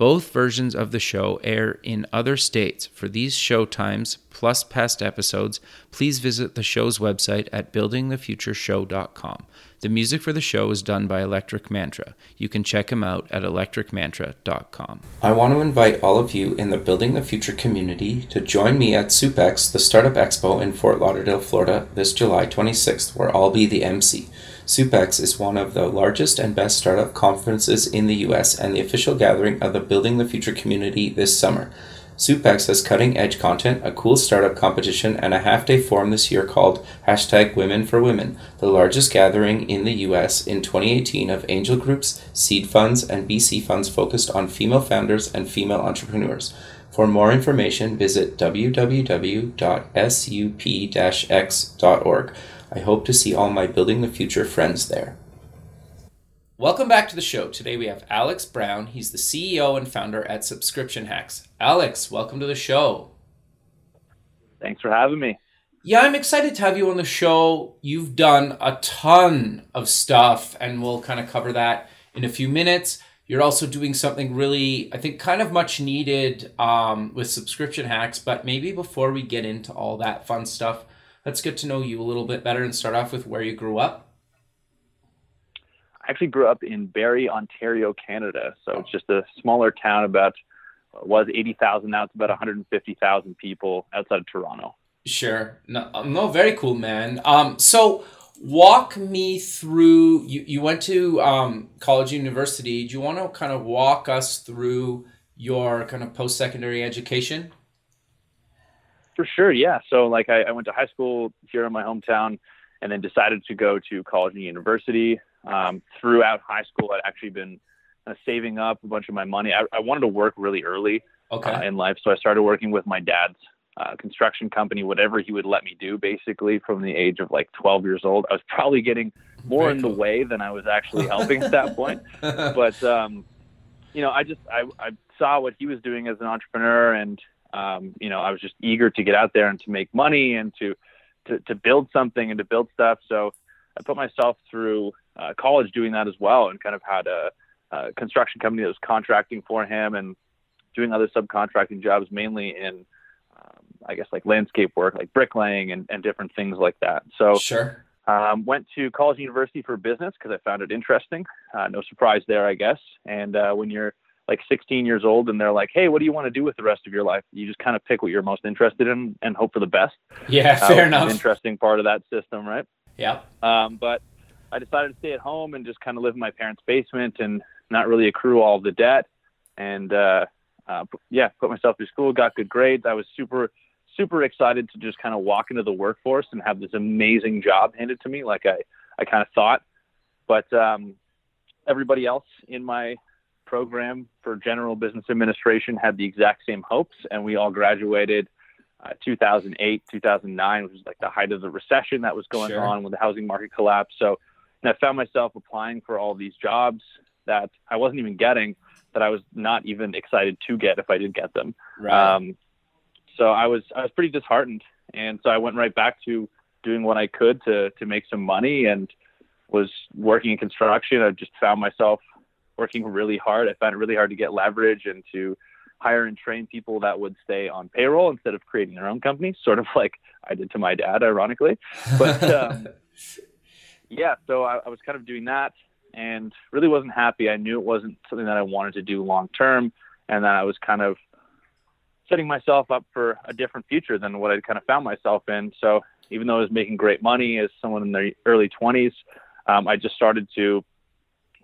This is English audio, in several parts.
Both versions of the show air in other states. For these show times, plus past episodes, please visit the show's website at buildingthefutureshow.com. The music for the show is done by Electric Mantra. You can check him out at electricmantra.com. I want to invite all of you in the Building the Future community to join me at SUPEX, the Startup Expo in Fort Lauderdale, Florida, this July 26th, where I'll be the MC. SUPEX is one of the largest and best startup conferences in the US and the official gathering of the Building the Future community this summer. SUPEX has cutting edge content, a cool startup competition, and a half day forum this year called hashtag Women for Women, the largest gathering in the US in 2018 of angel groups, seed funds, and VC funds focused on female founders and female entrepreneurs. For more information, visit www.sup-x.org. I hope to see all my Building the Future friends there. Welcome back to the show. Today we have Alex Brown. He's the CEO and founder at Subscription Hacks. Alex, welcome to the show. Thanks for having me. Yeah, I'm excited to have you on the show. You've done a ton of stuff, and we'll kind of cover that in a few minutes. You're also doing something really, I think, kind of much needed um, with subscription hacks. But maybe before we get into all that fun stuff, let's get to know you a little bit better and start off with where you grew up. I actually grew up in Barrie, Ontario, Canada. So it's just a smaller town about was 80,000 now it's about 150,000 people outside of Toronto. Sure. No, no very cool, man. Um so walk me through you you went to um college university. Do you want to kind of walk us through your kind of post-secondary education? For sure, yeah. So like I, I, went to high school here in my hometown, and then decided to go to college and university. Um, throughout high school, I'd actually been uh, saving up a bunch of my money. I, I wanted to work really early okay. uh, in life, so I started working with my dad's uh, construction company, whatever he would let me do, basically from the age of like 12 years old. I was probably getting more Very in cool. the way than I was actually helping at that point. But um, you know, I just I, I saw what he was doing as an entrepreneur and um, you know, I was just eager to get out there and to make money and to, to, to build something and to build stuff. So I put myself through uh, college doing that as well and kind of had a, a, construction company that was contracting for him and doing other subcontracting jobs, mainly in, um, I guess, like landscape work, like bricklaying and, and different things like that. So sure. Um, went to college university for business because I found it interesting. Uh, no surprise there, I guess. And uh, when you're like 16 years old and they're like, "Hey, what do you want to do with the rest of your life?" You just kind of pick what you're most interested in and hope for the best. Yeah, uh, fair enough. interesting part of that system, right? Yeah. Um, but I decided to stay at home and just kind of live in my parents' basement and not really accrue all the debt. And uh, uh, yeah, put myself through school, got good grades. I was super, super excited to just kind of walk into the workforce and have this amazing job handed to me, like I, I kind of thought. But um, everybody else in my program for general business administration had the exact same hopes, and we all graduated uh, 2008, 2009, which was like the height of the recession that was going sure. on when the housing market collapsed. So, and I found myself applying for all these jobs that I wasn't even getting, that I was not even excited to get if I did get them. Right. Um, so I was I was pretty disheartened, and so I went right back to doing what I could to to make some money and was working in construction. I just found myself working really hard. I found it really hard to get leverage and to hire and train people that would stay on payroll instead of creating their own company, sort of like I did to my dad, ironically. But um, yeah, so I, I was kind of doing that and really wasn't happy. I knew it wasn't something that I wanted to do long term, and that I was kind of setting myself up for a different future than what I'd kind of found myself in. So even though I was making great money as someone in their early 20s, um, I just started to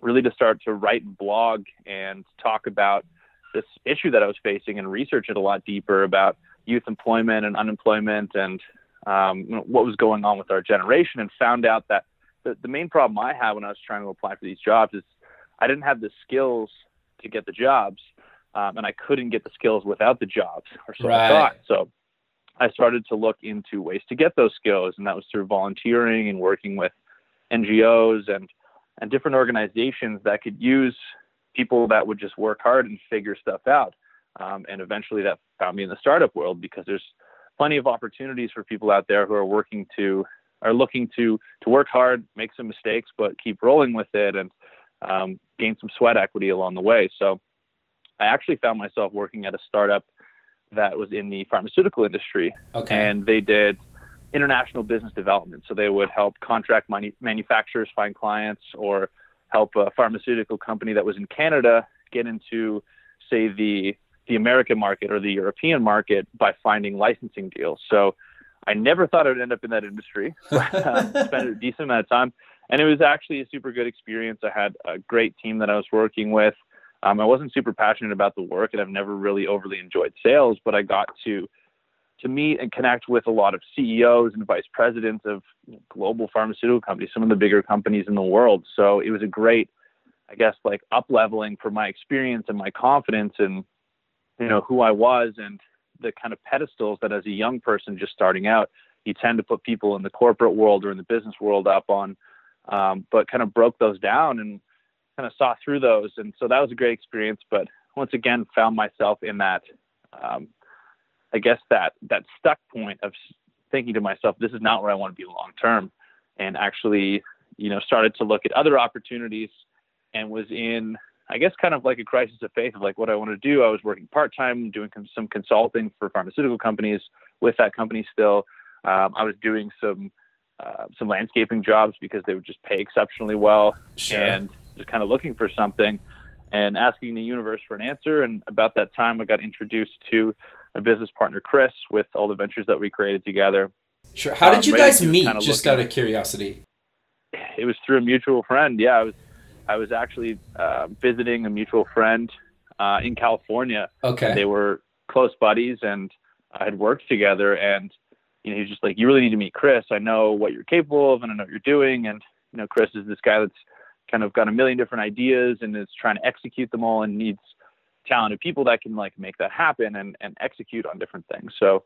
really to start to write and blog and talk about this issue that I was facing and research it a lot deeper about youth employment and unemployment and um, what was going on with our generation and found out that the, the main problem I had when I was trying to apply for these jobs is I didn't have the skills to get the jobs um, and I couldn't get the skills without the jobs or so right. I thought. So I started to look into ways to get those skills, and that was through volunteering and working with NGOs and and different organizations that could use people that would just work hard and figure stuff out. Um, and eventually, that found me in the startup world because there's plenty of opportunities for people out there who are working to are looking to to work hard, make some mistakes, but keep rolling with it and um, gain some sweat equity along the way. So, I actually found myself working at a startup that was in the pharmaceutical industry. Okay. And they did international business development. So they would help contract manu- manufacturers find clients or help a pharmaceutical company that was in Canada get into, say, the the American market or the European market by finding licensing deals. So I never thought I would end up in that industry. Spent a decent amount of time, and it was actually a super good experience. I had a great team that I was working with. Um, I wasn't super passionate about the work, and I've never really overly enjoyed sales, but I got to to meet and connect with a lot of CEOs and vice presidents of global pharmaceutical companies, some of the bigger companies in the world. So it was a great, I guess, like up leveling for my experience and my confidence and you know who I was and the kind of pedestals that as a young person just starting out, you tend to put people in the corporate world or in the business world up on, um, but kind of broke those down and kind of saw through those. And so that was a great experience. But once again, found myself in that, um, I guess that that stuck point of thinking to myself, this is not where I want to be long term, and actually, you know, started to look at other opportunities, and was in, I guess, kind of like a crisis of faith of like what I want to do. I was working part time, doing some consulting for pharmaceutical companies with that company still. Um, I was doing some uh, some landscaping jobs because they would just pay exceptionally well, Sure. and just kind of looking for something and asking the universe for an answer. And about that time, I got introduced to my business partner, Chris, with all the ventures that we created together. Sure. How did Um, you ready guys meet? kind of Just out of curiosity. It was through a mutual friend. Yeah, I was, I was actually uh, visiting a mutual friend uh, in California. Okay. They were close buddies and I had worked together. And, you know, he was just like, you really need to meet Chris. I know what you're capable of and I know what you're doing. And, you know, Chris is this guy that's kind of got a million different ideas and is trying to execute them all and needs talented people that can like make that happen and, and execute on different things. So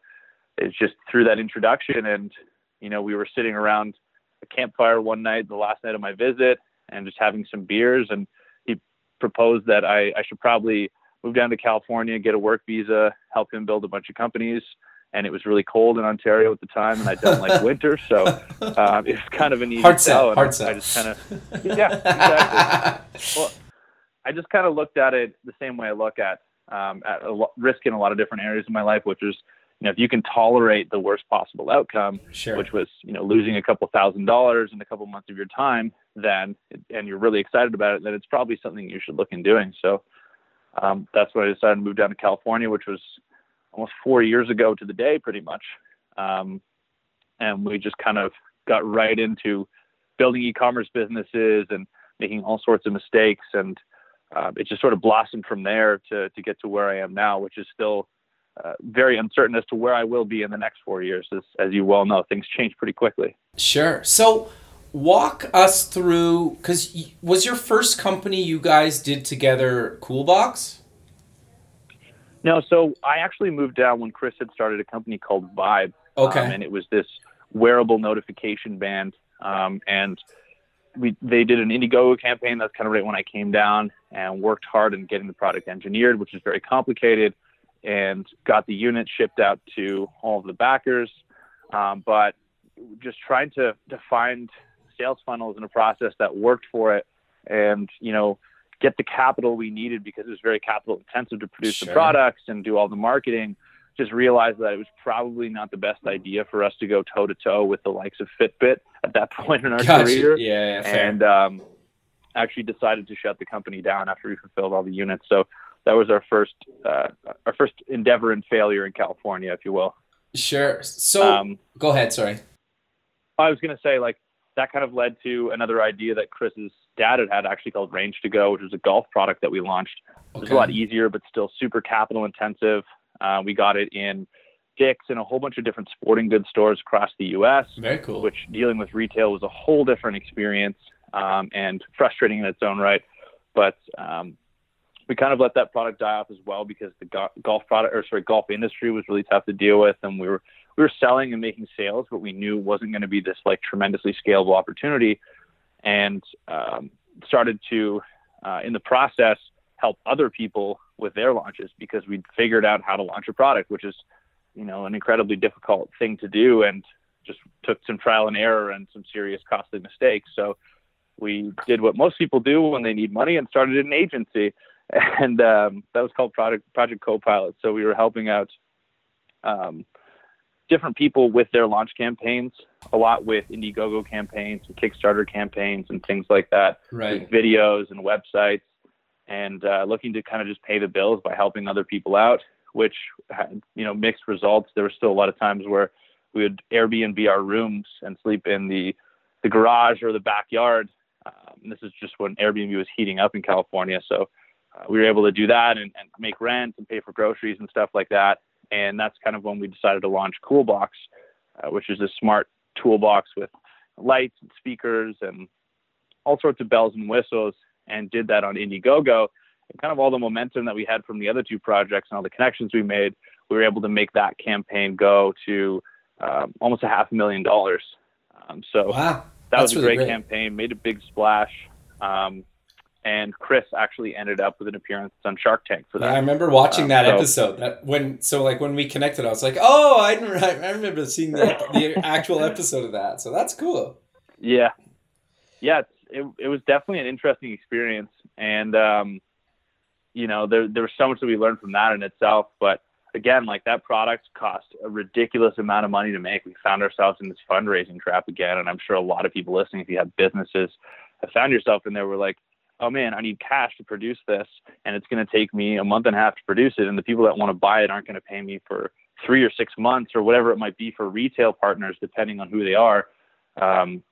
it's just through that introduction and, you know, we were sitting around a campfire one night, the last night of my visit and just having some beers. And he proposed that I, I should probably move down to California, get a work visa, help him build a bunch of companies. And it was really cold in Ontario at the time, and I don't like winter, so um, it was kind of an easy Hard sell, hard sell. I just kind of, yeah, exactly. Well, I just kind of looked at it the same way I look at um, at a lo- risk in a lot of different areas of my life, which is, you know, if you can tolerate the worst possible outcome, sure. which was, you know, losing a couple thousand dollars in a couple months of your time, then and you're really excited about it, then it's probably something you should look in doing. So um, that's why I decided to move down to California, which was almost four years ago to the day, pretty much. Um, and we just kind of got right into building e-commerce businesses and making all sorts of mistakes and uh, it just sort of blossomed from there to, to get to where I am now, which is still uh, very uncertain as to where I will be in the next four years. As, as you well know, things change pretty quickly. Sure. So walk us through because was your first company you guys did together Coolbox? No, so I actually moved down when Chris had started a company called Vibe. Okay. Um, and it was this wearable notification band. Um, and we they did an Indiegogo campaign. That's kind of right when I came down and worked hard in getting the product engineered, which is very complicated, and got the unit shipped out to all of the backers. Um, but just trying to to find sales funnels and a process that worked for it, and you know get the capital we needed because it was very capital intensive to produce Sure. the products and do all the marketing. Just realized that it was probably not the best idea for us to go toe to toe with the likes of Fitbit at that point in our Gotcha. career Yeah, yeah, and um, actually decided to shut the company down after we fulfilled all the units. So that was our first uh, our first endeavor and failure in California, if you will. sure. So Um, go ahead. Sorry. I was going to say like that kind of led to another idea that Chris's dad had had actually called Range to Go, which was a golf product that we launched. It was a lot easier, but still super capital intensive. Uh, we got it in Dick's and a whole bunch of different sporting goods stores across the U.S. Very cool. which dealing with retail was a whole different experience um, and frustrating in its own right. But um, we kind of let that product die off as well because the go- golf product or sorry golf industry was really tough to deal with, and we were we were selling and making sales, but we knew it wasn't going to be this like tremendously scalable opportunity, and um, started to uh, in the process help other people with their launches because we figured out how to launch a product, which is you know an incredibly difficult thing to do, and just took some trial and error and some serious costly mistakes. So we did what most people do when they need money and started an agency and um, that was called Project Project Copilot. So we were helping out um, different people with their launch campaigns, a lot with Indiegogo campaigns and Kickstarter campaigns and things like that, right. videos and websites, and uh, looking to kind of just pay the bills by helping other people out, which had you know mixed results. There were still a lot of times where we would Airbnb our rooms and sleep in the the garage or the backyard. Um, this is just when Airbnb was heating up in California, so uh, we were able to do that and, and, make rent and pay for groceries and stuff like that. And that's kind of when we decided to launch Coolbox, uh, which is a smart toolbox with lights and speakers and all sorts of bells and whistles, and did that on Indiegogo. And kind of all the momentum that we had from the other two projects and all the connections we made, we were able to make that campaign go to um, almost a half a million dollars. Um, so wow. that was a really great, great, campaign, made a big splash. Um, and Chris actually ended up with an appearance on Shark Tank for that. I remember watching um, that so, episode. That when so like when we connected, I was like, oh, I I remember seeing the, the actual episode of that. So that's cool. Yeah, yeah, it it was definitely an interesting experience, and um, you know there there was so much that we learned from that in itself. But again, like that product cost a ridiculous amount of money to make. We found ourselves in this fundraising trap again, and I'm sure a lot of people listening, if you have businesses, have found yourself in there. We're like oh man, I need cash to produce this, and it's going to take me a month and a half to produce it, and the people that want to buy it aren't going to pay me for three or six months or whatever it might be for retail partners, depending on who they are. Um,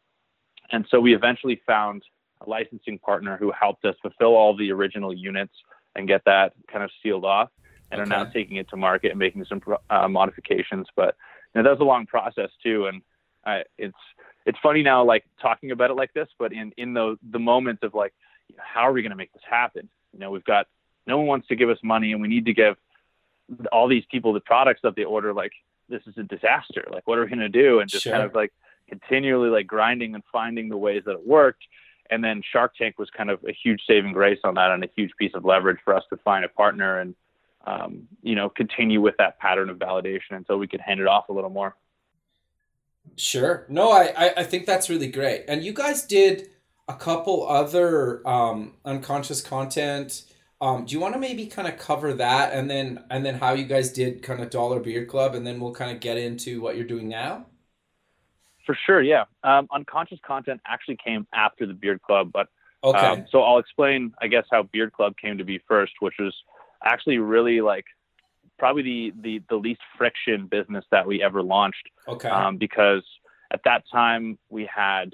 and so we eventually found a licensing partner who helped us fulfill all the original units and get that kind of sealed off, and okay. are now taking it to market and making some uh, modifications. But you know, that was a long process too, and I, it's it's funny now, like talking about it like this, but in in the the moments of like how are we going to make this happen? You know, we've got no one wants to give us money, and we need to give all these people the products that they order. Like, this is a disaster. Like, what are we going to do? And just sure. kind of like continually like grinding and finding the ways that it worked. And then Shark Tank was kind of a huge saving grace on that and a huge piece of leverage for us to find a partner and, um, you know, continue with that pattern of validation until we could hand it off a little more. Sure. No, I, I, think that's really great. And you guys did a couple other um, unconscious content. Um, do you want to maybe kind of cover that and then and then how you guys did kind of Dollar Beard Club and then we'll kind of get into what you're doing now? For sure, yeah. Um, unconscious content actually came after the Beard Club, but okay. Um, so I'll explain, I guess, how Beard Club came to be first, which was actually really like probably the the, the least friction business that we ever launched. Okay. Um, because at that time we had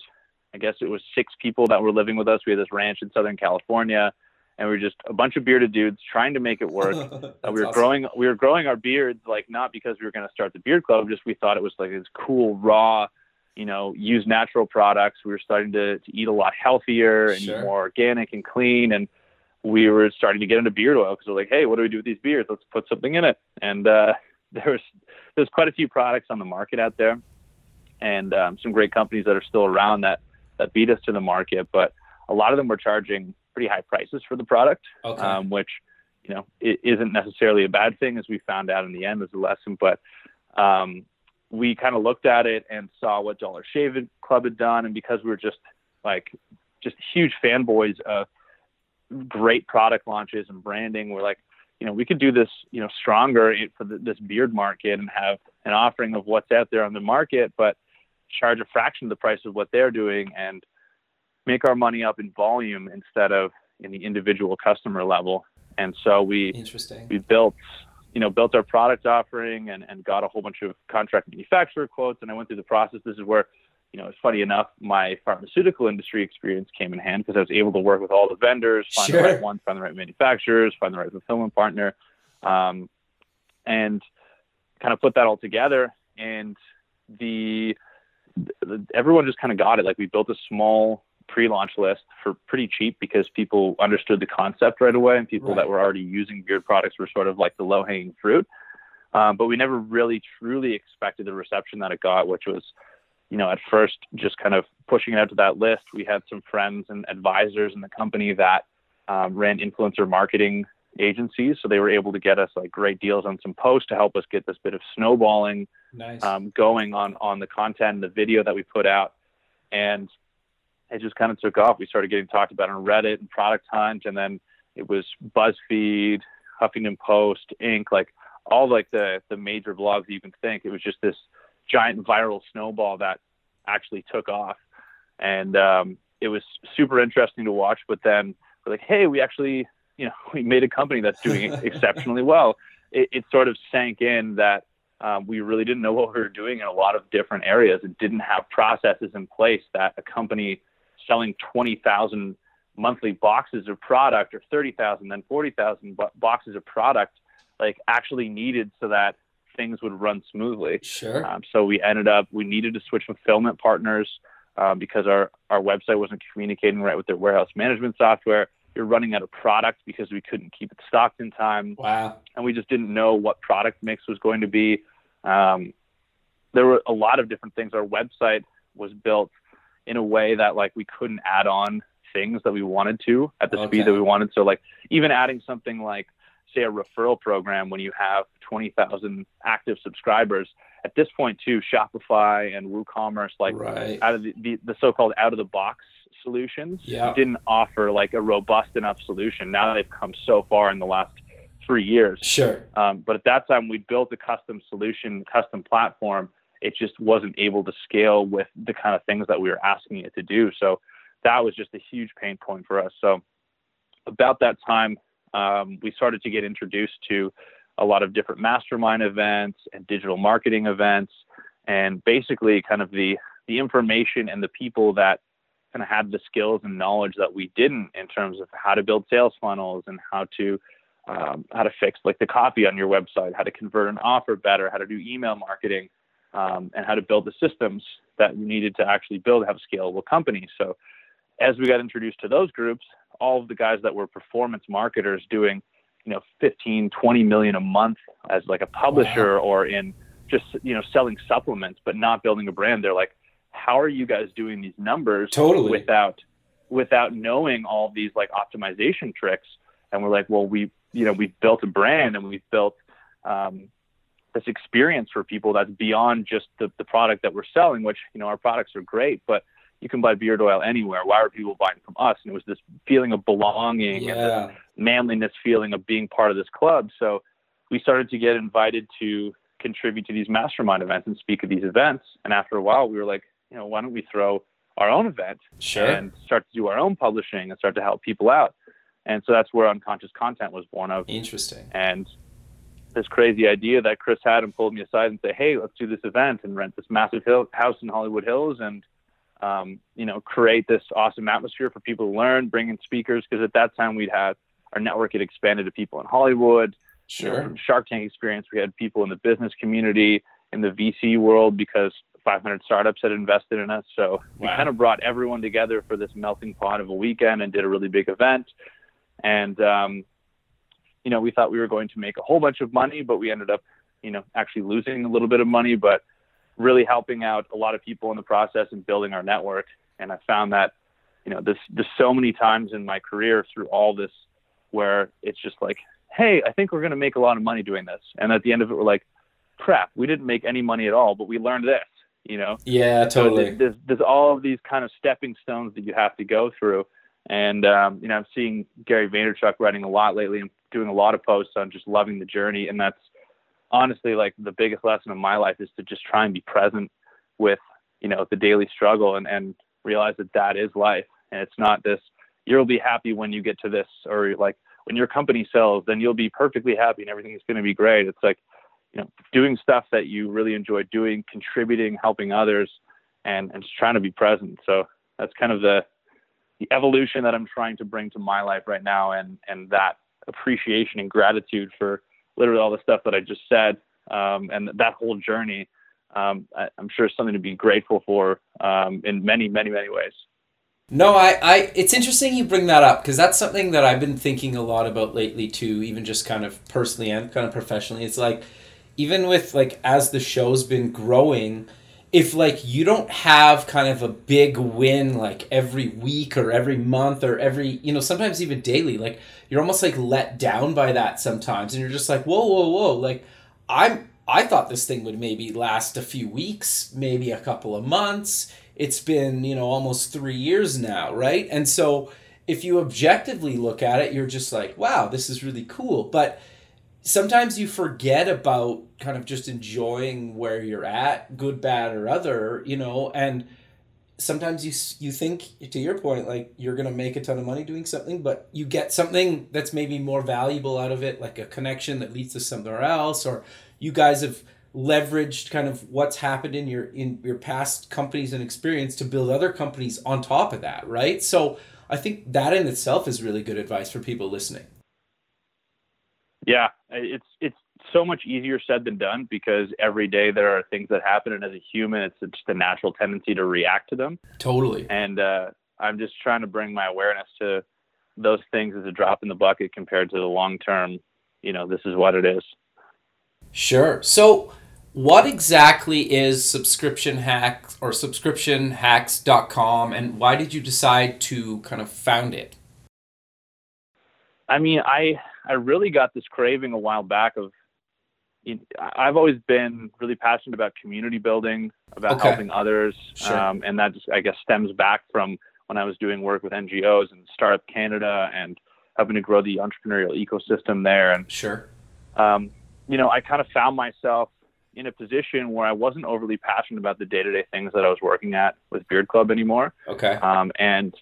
I guess it was six people that were living with us. We had this ranch in Southern California, and we were just a bunch of bearded dudes trying to make it work. uh, we were awesome. growing, we were growing our beards like not because we were going to start the beard club, just we thought it was like this cool raw, you know, use natural products. We were starting to, to eat a lot healthier and sure. more organic and clean, and we were starting to get into beard oil because we're like, hey, what do we do with these beards? Let's put something in it. And uh, there was there's quite a few products on the market out there, and um, some great companies that are still around that that beat us to the market, but a lot of them were charging pretty high prices for the product, okay. um, which you know it isn't necessarily a bad thing, as we found out in the end as a lesson. But um, we kind of looked at it and saw what Dollar Shave Club had done, and because we were just like just huge fanboys of great product launches and branding, we're like, you know, we could do this, you know, stronger for the, this beard market and have an offering of what's out there on the market, but charge a fraction of the price of what they're doing and make our money up in volume instead of in the individual customer level. And so we Interesting. we built you know built our product offering and, and got a whole bunch of contract manufacturer quotes and I went through the process. This is where you know, it's funny enough, my pharmaceutical industry experience came in hand because I was able to work with all the vendors, find sure. the right ones, find the right manufacturers, find the right fulfillment partner, um, and kind of put that all together. And the everyone just kind of got it. Like we built a small pre-launch list for pretty cheap because people understood the concept right away and people Right. that were already using beard products were sort of like the low-hanging fruit. Um, but we never really truly expected the reception that it got, which was, you know, at first just kind of pushing it out to that list. We had some friends and advisors in the company that um, ran influencer marketing agencies, so they were able to get us like great deals on some posts to help us get this bit of snowballing Nice. um, going on on the content and the video that we put out, and it just kind of took off. We started getting talked about on Reddit and Product Hunt, and then it was BuzzFeed, Huffington Post, Inc. Like all like the the major blogs that you can think. It was just this giant viral snowball that actually took off, and um, it was super interesting to watch. But then we're like, hey, we actually you know we made a company that's doing exceptionally well. It, it sort of sank in that um, we really didn't know what we were doing in a lot of different areas and didn't have processes in place that a company selling 20,000 monthly boxes of product or 30,000 then 40,000 boxes of product like actually needed so that things would run smoothly. sure. Um, so we ended up we needed to switch fulfillment partners um, because our our website wasn't communicating right with their warehouse management software. You're running out of product because we couldn't keep it stocked in time wow. and we just didn't know what product mix was going to be. Um, there were a lot of different things. Our website was built in a way that like we couldn't add on things that we wanted to at the Okay. speed that we wanted. So like even adding something like say a referral program when you have 20,000 active subscribers at this point too, Shopify and WooCommerce, like right. out of the, the, the so-called out of the box solutions Yeah. didn't offer like a robust enough solution. Now they've come so far in the last three years. Sure. Um, but at that time, we built a custom solution, custom platform. It just wasn't able to scale with the kind of things that we were asking it to do. So that was just a huge pain point for us. So about that time, um, we started to get introduced to a lot of different mastermind events and digital marketing events, and basically kind of the the information and the people that kind of had the skills and knowledge that we didn't in terms of how to build sales funnels and how to um, how to fix like the copy on your website, how to convert an offer better, how to do email marketing, um, and how to build the systems that you needed to actually build have a scalable company. So as we got introduced to those groups, all of the guys that were performance marketers doing, you know, 15, 20 million a month as like a publisher or in just, you know, selling supplements, but not building a brand, they're like, how are you guys doing these numbers Totally. without without knowing all these like optimization tricks? And we're like, well, we you know we've built a brand and we've built um, this experience for people that's beyond just the, the product that we're selling. Which you know our products are great, but you can buy beard oil anywhere. Why are people buying from us? And it was this feeling of belonging and this manliness feeling of being part of this club. So we started to get invited to contribute to these mastermind events and speak at these events. And after a while, we were like, you know, why don't we throw our own event Sure. and start to do our own publishing and start to help people out? And so that's where unconscious content was born of. Interesting. And this crazy idea that Chris had and pulled me aside and say, hey, let's do this event and rent this massive hill, house in Hollywood Hills and um, you know, create this awesome atmosphere for people to learn, bring in speakers. Because at that time we'd had our network had expanded to people in Hollywood. You know, Shark Tank experience, we had people in the business community, in the VC world, because 500 startups had invested in us. So we Wow. kind of brought everyone together for this melting pot of a weekend and did a really big event. And um, you know, we thought we were going to make a whole bunch of money, but we ended up, you know, actually losing a little bit of money, but really helping out a lot of people in the process and building our network. And I found that, you know, there's, there's so many times in my career through all this where it's just like, hey, I think we're going to make a lot of money doing this. And at the end of it, we're like, crap, we didn't make any money at all, but we learned this, you know? Yeah, So totally. there's, there's, there's all of these kind of stepping stones that you have to go through. And, um, you know, I'm seeing Gary Vaynerchuk writing a lot lately and doing a lot of posts on just loving the journey. And that's honestly like the biggest lesson of my life is to just try and be present with, you know, the daily struggle and, and realize that that is life. And it's not this, you'll be happy when you get to this, or like when your company sells, then you'll be perfectly happy and everything is going to be great. It's like, you know, doing stuff that you really enjoy doing, contributing, helping others, and, and just trying to be present. So that's kind of the, the evolution that I'm trying to bring to my life right now, and and that appreciation and gratitude for literally all the stuff that I just said, um, and that whole journey. Um, I, I'm sure is something to be grateful for um, in many, many, many ways. No, I, I it's interesting you bring that up because that's something that I've been thinking a lot about lately too, even just kind of personally and kind of professionally. It's like even with like as the show's been growing, if like you don't have kind of a big win like every week or every month or every you know sometimes even daily like you're almost like let down by that sometimes. And you're just like whoa whoa whoa. Like i'm i thought this thing would maybe last a few weeks maybe a couple of months. It's been you know almost three years now right? And so if you objectively look at it you're just like wow this is really cool. But sometimes you forget about kind of just enjoying where you're at good bad or other you know and sometimes you you think to your point like you're going to make a ton of money doing something but you get something that's maybe more valuable out of it like a connection that leads to somewhere else or you guys have leveraged kind of what's happened in your in your past companies and experience to build other companies on top of that right? So i think that in itself is really good advice for people listening. Yeah it's it's so much easier said than done because every day there are things that happen and as a human it's just a natural tendency to react to them. Totally. And uh, i'm just trying to bring my awareness to those things as a drop in the bucket compared to the long term you know this is what it is. Sure. So what exactly is subscription hacks or subscriptionhacks.com and why did you decide to kind of found it? I mean i i really got this craving a while back of i've always been really passionate about community building about okay. helping others sure. um, and that just i guess stems back from when i was doing work with ngos and startup canada and helping to grow the entrepreneurial ecosystem there and sure um, you know i kind of found myself in a position where I wasn't overly passionate about the day to day things that I was working at with Beard Club anymore. Okay. Um, and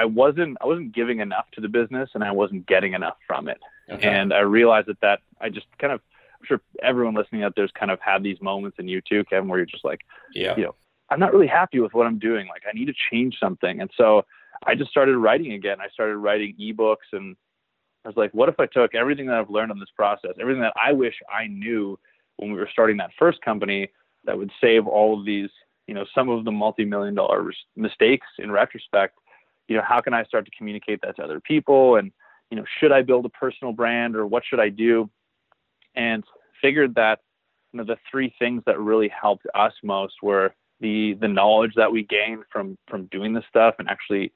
I wasn't I wasn't giving enough to the business, and I wasn't getting enough from it. Okay. And I realized that that I just kind of I'm sure everyone listening out there's kind of had these moments in you too, Kevin, where you're just like, yeah, you know, I'm not really happy with what I'm doing. Like I need to change something. And so I just started writing again. I started writing ebooks and I was like, what if I took everything that I've learned on this process, everything that I wish I knew when we were starting that first company that would save all of these, you know, some of the multi-million dollar mistakes in retrospect. You know, how can I start to communicate that to other people? And, you know, should I build a personal brand or what should I do? And figured that, you know, the three things that really helped us most were the the knowledge that we gained from from doing this stuff and actually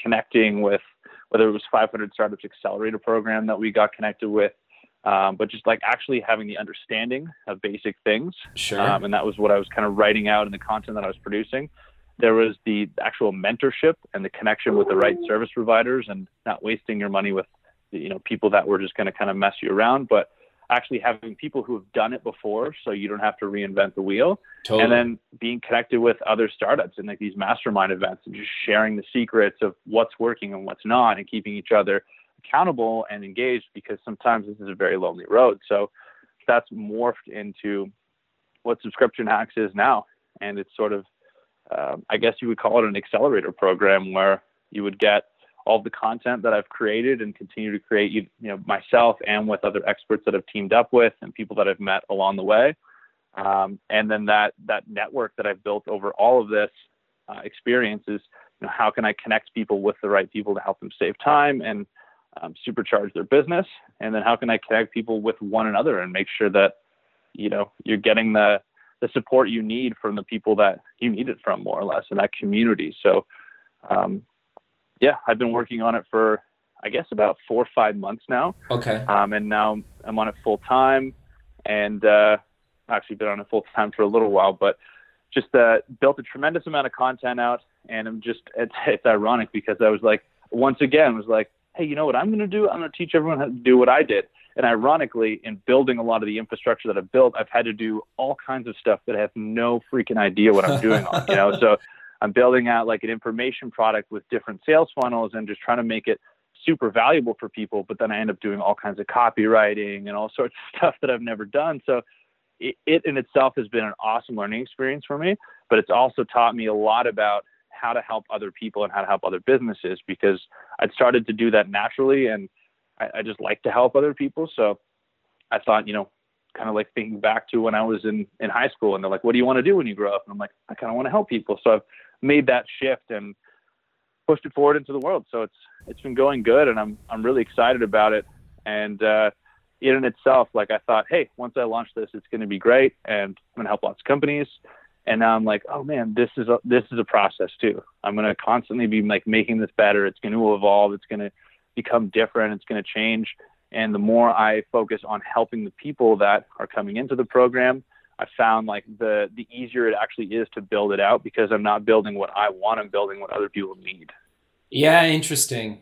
connecting with whether it was 500 startups accelerator program that we got connected with um, but just like actually having the understanding of basic things. Sure. Um, and that was what I was kind of writing out in the content that I was producing. There was the actual mentorship and the connection with the right service providers and not wasting your money with, you know, people that were just going to kind of mess you around, but actually having people who have done it before so you don't have to reinvent the wheel. Totally. And then being connected with other startups and like these mastermind events and just sharing the secrets of what's working and what's not and keeping each other accountable and engaged because sometimes this is a very lonely road. So that's morphed into what subscription hacks is now. And it's sort of, um, I guess you would call it an accelerator program where you would get all the content that I've created and continue to create, you, you know, myself and with other experts that I've teamed up with and people that I've met along the way. Um, and then that, that network that I've built over all of this uh, experience is, you know, how can I connect people with the right people to help them save time and um, supercharge their business? And then how can I connect people with one another and make sure that, you know, you're getting the, the support you need from the people that you need it from more or less in that community. So, um, yeah, I've been working on it for, I guess about four or five months now. Okay. Um, and now I'm on it full time and, uh, actually been on it full time for a little while, but just, uh, built a tremendous amount of content out and I'm just, it's, it's ironic because I was like, once again, was like, hey, you know what I'm going to do? I'm going to teach everyone how to do what I did. And ironically, in building a lot of the infrastructure that I've built, I've had to do all kinds of stuff that I have no freaking idea what I'm doing on, you know? So I'm building out like an information product with different sales funnels and just trying to make it super valuable for people. But then I end up doing all kinds of copywriting and all sorts of stuff that I've never done. So it, it in itself has been an awesome learning experience for me, but it's also taught me a lot about how to help other people and how to help other businesses because I'd started to do that naturally and I, I just like to help other people. So I thought, you know, kind of like thinking back to when I was in, in high school and they're like, what do you want to do when you grow up? And I'm like, I kind of want to help people. So I've made that shift and pushed it forward into the world. So it's it's been going good, and I'm I'm really excited about it. And uh, in and itself, like I thought, hey, once I launch this, it's going to be great, and I'm going to help lots of companies. And now I'm like, oh man, this is a this is a process too. I'm going to constantly be like making this better. It's going to evolve. It's going to become different. It's going to change. And the more I focus on helping the people that are coming into the program, I found like the the easier it actually is to build it out because I'm not building what I want. I'm building what other people need. Yeah, interesting.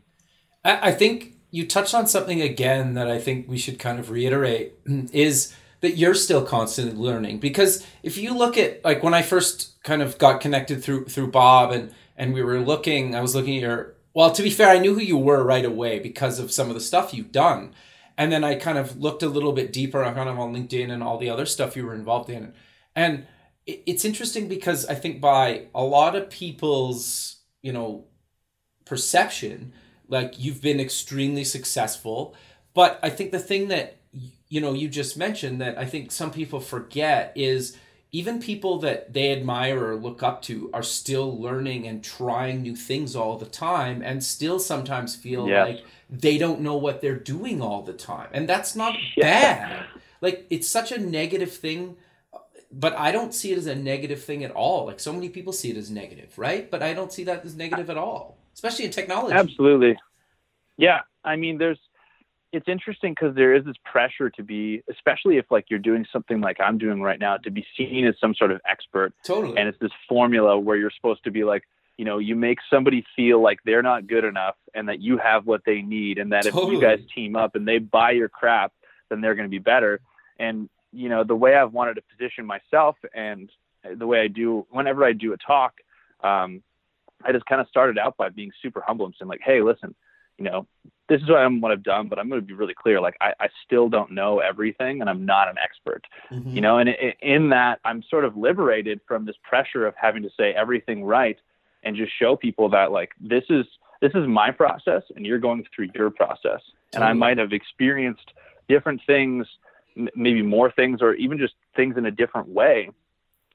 I, I think you touched on something again that I think we should kind of reiterate is that you're still constantly learning because if you look at like when I first kind of got connected through through Bob and and we were looking I was looking at your well to be fair I knew who you were right away because of some of the stuff you've done. And then I kind of looked a little bit deeper. On kind of on LinkedIn and all the other stuff you were involved in. And it's interesting because I think by a lot of people's you know perception like you've been extremely successful. But i think the thing that you know you just mentioned that i think some people forget is even people that they admire or look up to are still learning and trying new things all the time and still sometimes feel yes. like they don't know what they're doing all the time and that's not yeah. bad like it's such a negative thing but I don't see it as a negative thing at all. Like so many people see it as negative, right? But I don't see that as negative at all especially in technology. Absolutely. Yeah. I mean, there's, it's interesting because there is this pressure to be, especially if like you're doing something like I'm doing right now, to be seen as some sort of expert. Totally. And it's this formula where you're supposed to be like, you know, you make somebody feel like they're not good enough and that you have what they need and that totally. if you guys team up and they buy your crap, then they're going to be better. And, you know, the way I've wanted to position myself and the way I do whenever I do a talk, um, I just kind of started out by being super humble and saying like, hey, listen, you know, this is what I'm what I've done, but I'm going to be really clear. Like, I, I still don't know everything, and I'm not an expert. Mm-hmm. You know, and in that, I'm sort of liberated from this pressure of having to say everything right, and just show people that like this is this is my process, and you're going through your process, totally. and I might have experienced different things, maybe more things, or even just things in a different way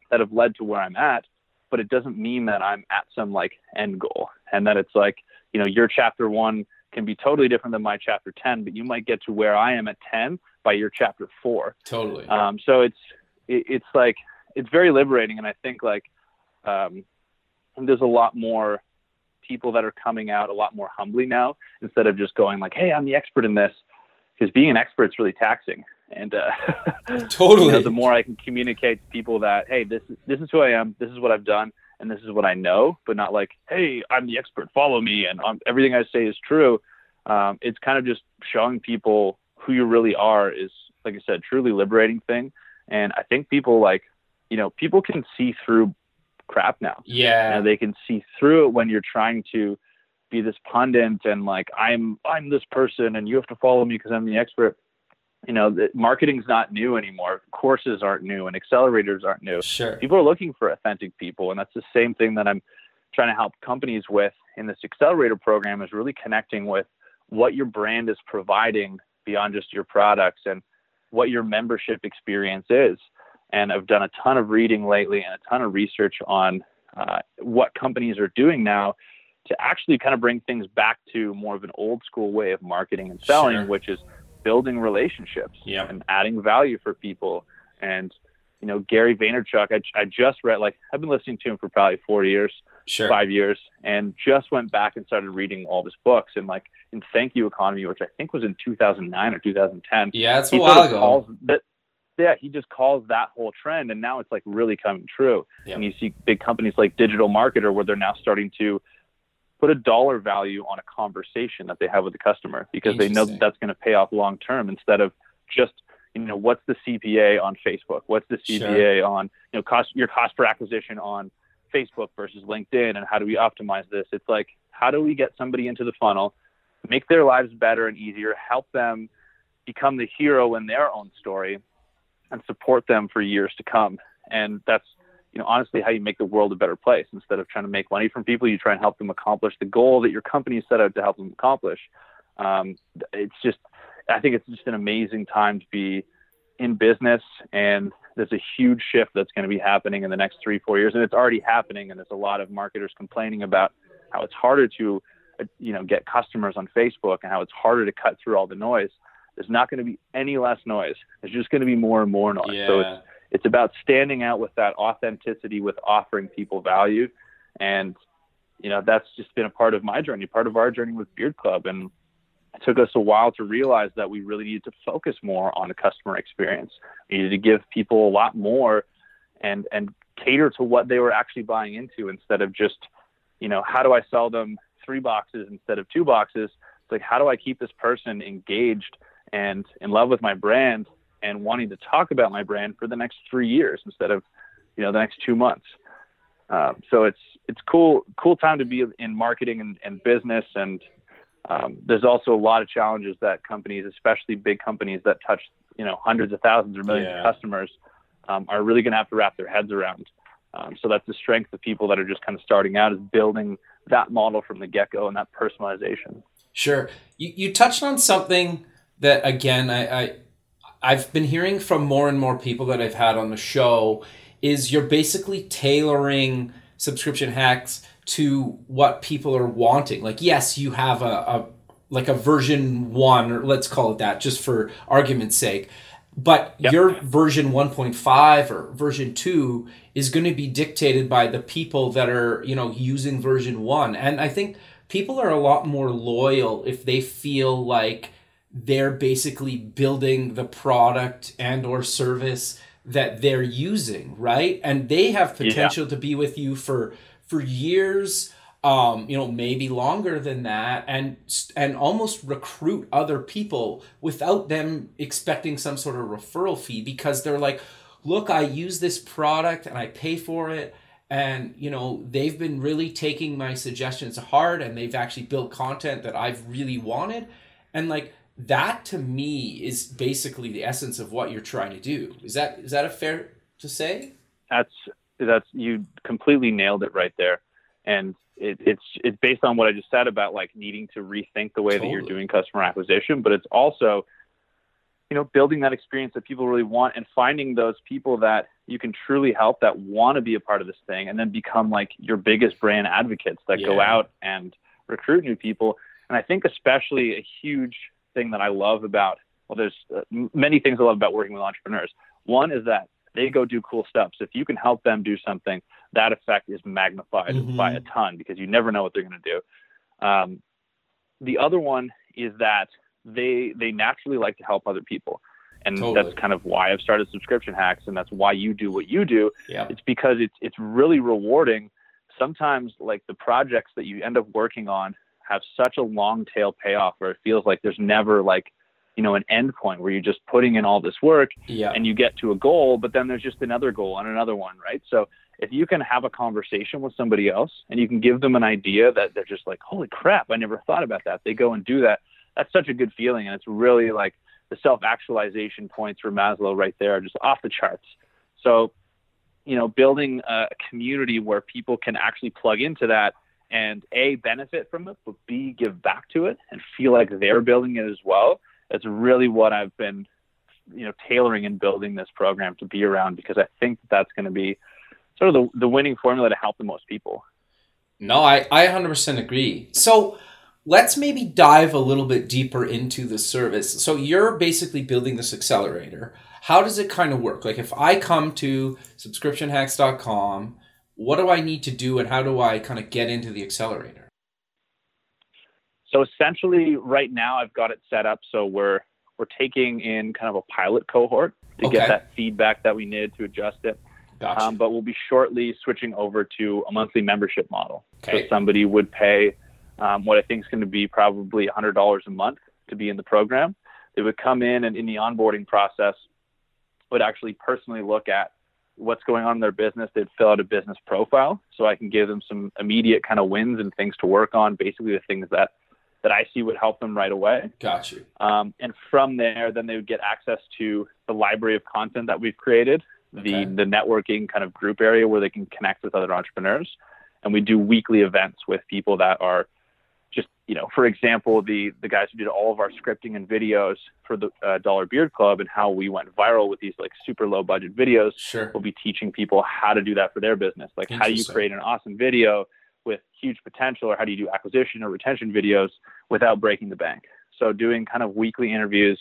that have led to where I'm at but it doesn't mean that I'm at some like end goal and that it's like, you know, your chapter one can be totally different than my chapter 10, but you might get to where I am at 10 by your chapter four. Totally. Um, so it's, it, it's like, it's very liberating. And I think like, um, there's a lot more people that are coming out a lot more humbly now instead of just going like, Hey, I'm the expert in this. Because being an expert is really taxing and uh, totally you know, the more I can communicate to people that hey, this is this is who I am, this is what I've done, and this is what I know, but not like hey, I'm the expert, follow me, and um, everything I say is true. Um, it's kind of just showing people who you really are is like I said, truly liberating thing, and I think people like you know people can see through crap now. Yeah, you know, they can see through it when you're trying to be this pundit and like I'm I'm this person and you have to follow me because I'm the expert you know, the marketing's not new anymore. Courses aren't new and accelerators aren't new. Sure. People are looking for authentic people. And that's the same thing that I'm trying to help companies with in this accelerator program is really connecting with what your brand is providing beyond just your products and what your membership experience is. And I've done a ton of reading lately and a ton of research on uh, what companies are doing now to actually kind of bring things back to more of an old school way of marketing and selling, sure. which is building relationships yeah. and adding value for people. And, you know, Gary Vaynerchuk, I, I just read, like, I've been listening to him for probably four years, sure. five years, and just went back and started reading all of his books. And, like, in Thank You Economy, which I think was in 2009 or 2010. Yeah, it's a while ago. That, yeah, he just calls that whole trend, and now it's like really coming true. Yep. And you see big companies like Digital Marketer, where they're now starting to put a dollar value on a conversation that they have with the customer because they know that that's going to pay off long term instead of just you know what's the CPA on Facebook, what's the CPA sure. on you know cost your cost per acquisition on Facebook versus LinkedIn, and how do we optimize this? It's like how do we get somebody into the funnel, make their lives better and easier, help them become the hero in their own story, and support them for years to come. And that's you know, honestly, how you make the world a better place. Instead of trying to make money from people, you try and help them accomplish the goal that your company set out to help them accomplish. Um, it's just, I think it's just an amazing time to be in business, and there's a huge shift that's going to be happening in the next three, four years, and it's already happening. And there's a lot of marketers complaining about how it's harder to, uh, you know, get customers on Facebook and how it's harder to cut through all the noise. There's not going to be any less noise. There's just going to be more and more noise. Yeah. So it's it's about standing out with that authenticity, with offering people value, and you know that's just been a part of my journey, part of our journey with Beard Club, and it took us a while to realize that we really needed to focus more on the customer experience. We needed to give people a lot more and and cater to what they were actually buying into instead of just, you know, how do I sell them three boxes instead of two boxes? It's like how do I keep this person engaged and in love with my brand and wanting to talk about my brand for the next three years instead of, you know, the next two months. Um, so it's it's cool cool time to be in marketing and, and business and um, there's also a lot of challenges that companies, especially big companies that touch you know hundreds of thousands or millions Yeah. of customers, um, are really going to have to wrap their heads around. Um, so that's the strength of people that are just kind of starting out is building that model from the get go and that personalization. Sure. You, you touched on something that again I, I I've been hearing from more and more people that I've had on the show is you're basically tailoring subscription hacks to what people are wanting. Like yes, you have a, a like a version one, or let's call it that, just for argument's sake. But Yep. your version 1.5 or version 2 is going to be dictated by the people that are, you know, using version 1. And I think people are a lot more loyal if they feel like they're basically building the product and or service that they're using, right? And they have potential to be with you for for years um, you know, maybe longer than that, and and almost recruit other people without them expecting some sort of referral fee because they're like, look, I use this product and I pay for it, and you know they've been really taking my suggestions hard, and they've actually built content that I've really wanted, and like that to me is basically the essence of what you're trying to do. Is that is that a fair to say? That's that's you completely nailed it right there, and it, it's it's based on what I just said about like needing to rethink the way that you're doing customer acquisition, but it's also you know building that experience that people really want and finding those people that you can truly help that want to be a part of this thing and then become like your biggest brand advocates that go out and recruit new people. And I think especially a huge thing that I love about well, there's uh, many things I love about working with entrepreneurs. One is that they go do cool stuff. So if you can help them do something, that effect is magnified Mhm. by a ton because you never know what they're going to do. Um, the other one is that they they naturally like to help other people, and Totally. that's kind of why I've started subscription hacks, and that's why you do what you do. Yeah. It's because it's it's really rewarding. Sometimes like the projects that you end up working on have such a long tail payoff where it feels like there's never like you know an end point where you're just putting in all this work Yeah. and you get to a goal, but then there's just another goal and another one, right? So if you can have a conversation with somebody else and you can give them an idea that they're just like, holy crap, I never thought about that. They go and do that. That's such a good feeling. And it's really like the self actualization points for Maslow right there are just off the charts. So, you know, building a community where people can actually plug into that and A, benefit from it, but B, give back to it and feel like they're building it as well. That's really what I've been you know tailoring and building this program to be around because I think that that's going to be sort of the, the winning formula to help the most people. No, I, I 100% agree. So let's maybe dive a little bit deeper into the service. So you're basically building this accelerator. How does it kind of work? Like if I come to subscriptionhacks.com, what do I need to do and how do I kind of get into the accelerator? So essentially, right now I've got it set up so we're we're taking in kind of a pilot cohort to Okay. get that feedback that we need to adjust it. Gotcha. Um, but we'll be shortly switching over to a monthly membership model. Okay. So somebody would pay um, what I think is going to be probably $100 a month to be in the program. They would come in and in the onboarding process would actually personally look at what's going on in their business. They'd fill out a business profile so I can give them some immediate kind of wins and things to work on, basically the things that that I see would help them right away. Got you. Um, and from there, then they would get access to the library of content that we've created, Okay. the the networking kind of group area where they can connect with other entrepreneurs, and we do weekly events with people that are just you know, for example, the the guys who did all of our scripting and videos for the uh, Dollar Beard Club and how we went viral with these like super low budget videos. Sure. We'll be teaching people how to do that for their business, like how do you create an awesome video with huge potential or how do you do acquisition or retention videos without breaking the bank. So doing kind of weekly interviews,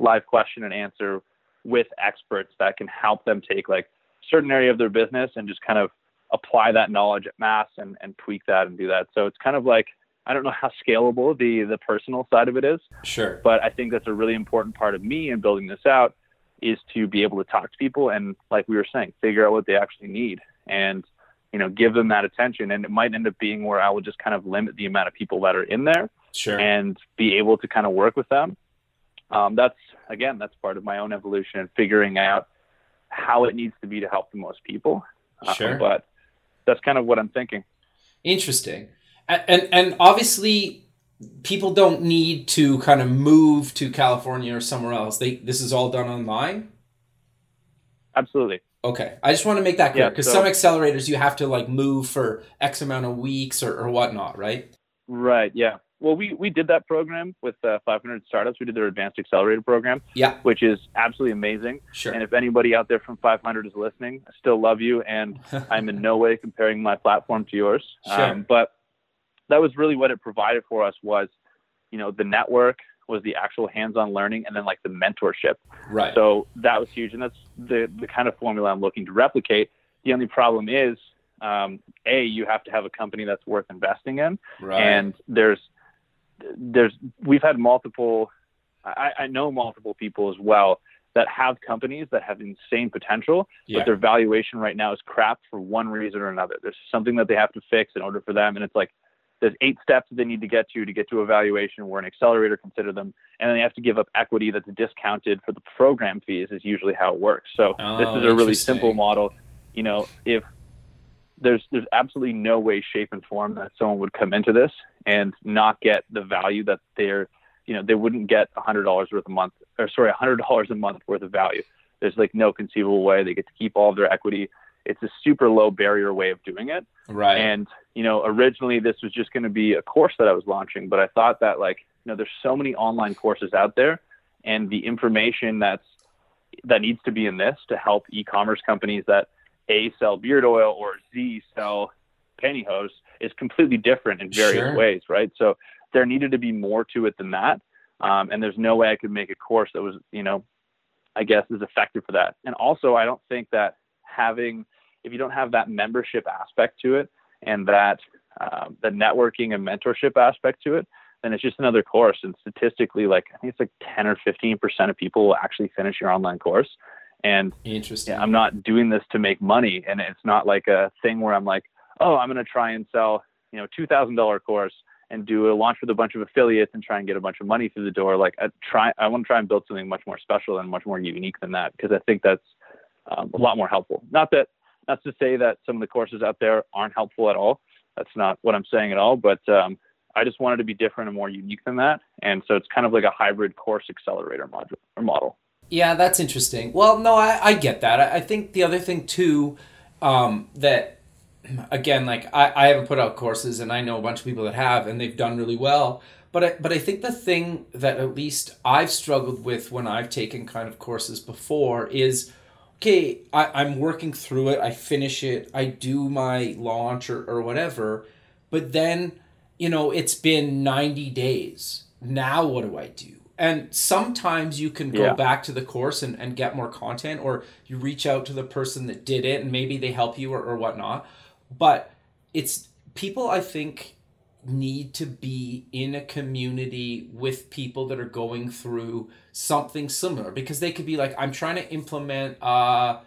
live question and answer with experts that can help them take like certain area of their business and just kind of apply that knowledge at mass and, and tweak that and do that. So it's kind of like I don't know how scalable the the personal side of it is. Sure. But I think that's a really important part of me in building this out is to be able to talk to people and like we were saying, figure out what they actually need and you know, give them that attention. And it might end up being where I will just kind of limit the amount of people that are in there sure. and be able to kind of work with them. Um, that's again, that's part of my own evolution and figuring out how it needs to be to help the most people. Uh, sure. but that's kind of what I'm thinking. Interesting. And, and, obviously people don't need to kind of move to California or somewhere else. They this is all done online. Absolutely. Okay, I just want to make that clear because so, some accelerators you have to like move for X amount of weeks or, or whatnot, right? Right. Yeah. Well, we we did that program with uh, 500 startups. We did their advanced accelerator program. Yeah. Which is absolutely amazing. Sure. And if anybody out there from 500 is listening, I still love you, and I'm in no way comparing my platform to yours. Sure. Um, but that was really what it provided for us was, you know, the network was the actual hands-on learning, and then like the mentorship. Right. So that was huge, and that's the the kind of formula I'm looking to replicate. The only problem is, um, a you have to have a company that's worth investing in, right. and there's there's we've had multiple I, I know multiple people as well that have companies that have insane potential, yeah. but their valuation right now is crap for one reason or another. There's something that they have to fix in order for them, and it's like there's eight steps that they need to get to to get to a valuation where an accelerator consider them, and then they have to give up equity that's discounted for the program fees. Is usually how it works. So oh, this is a really simple model. You know, if there's there's absolutely no way, shape, and form that someone would come into this and not get the value that they're, you know, they wouldn't get a hundred dollars worth a month, or sorry, a hundred dollars a month worth of value. There's like no conceivable way they get to keep all of their equity. It's a super low barrier way of doing it. Right. And you know, originally this was just going to be a course that I was launching, but I thought that like, you know, there's so many online courses out there, and the information that's that needs to be in this to help e-commerce companies that a sell beard oil or z sell pantyhose is completely different in various Sure. ways, right? So there needed to be more to it than that. Um, and there's no way I could make a course that was, you know, I guess is effective for that. And also, I don't think that having, if you don't have that membership aspect to it and that um, the networking and mentorship aspect to it, then it's just another course. And statistically, like I think it's like 10 or 15 percent of people will actually finish your online course. And Interesting. yeah, I'm not doing this to make money, and it's not like a thing where I'm like, oh, I'm going to try and sell, you know, two thousand dollar course and do a launch with a bunch of affiliates and try and get a bunch of money through the door. Like I try, I want to try and build something much more special and much more unique than that because I think that's um, a lot more helpful. Not that, not to say that some of the courses out there aren't helpful at all. That's not what I'm saying at all. But um, I just wanted to be different and more unique than that. And so it's kind of like a hybrid course accelerator module or model. Yeah, that's interesting. Well, no, I, I get that. I, I think the other thing too, um, that again, like I, I haven't put out courses and I know a bunch of people that have and they've done really well. But I, but I think the thing that at least I've struggled with when I've taken kind of courses before is okay, I, I'm working through it, I finish it, I do my launch or, or whatever, but then, you know, it's been 90 days. Now what do I do? And sometimes you can go Yeah. back to the course and, and get more content, or you reach out to the person that did it and maybe they help you or, or whatnot. But it's people, I think, need to be in a community with people that are going through something similar because they could be like, I'm trying to implement, uh,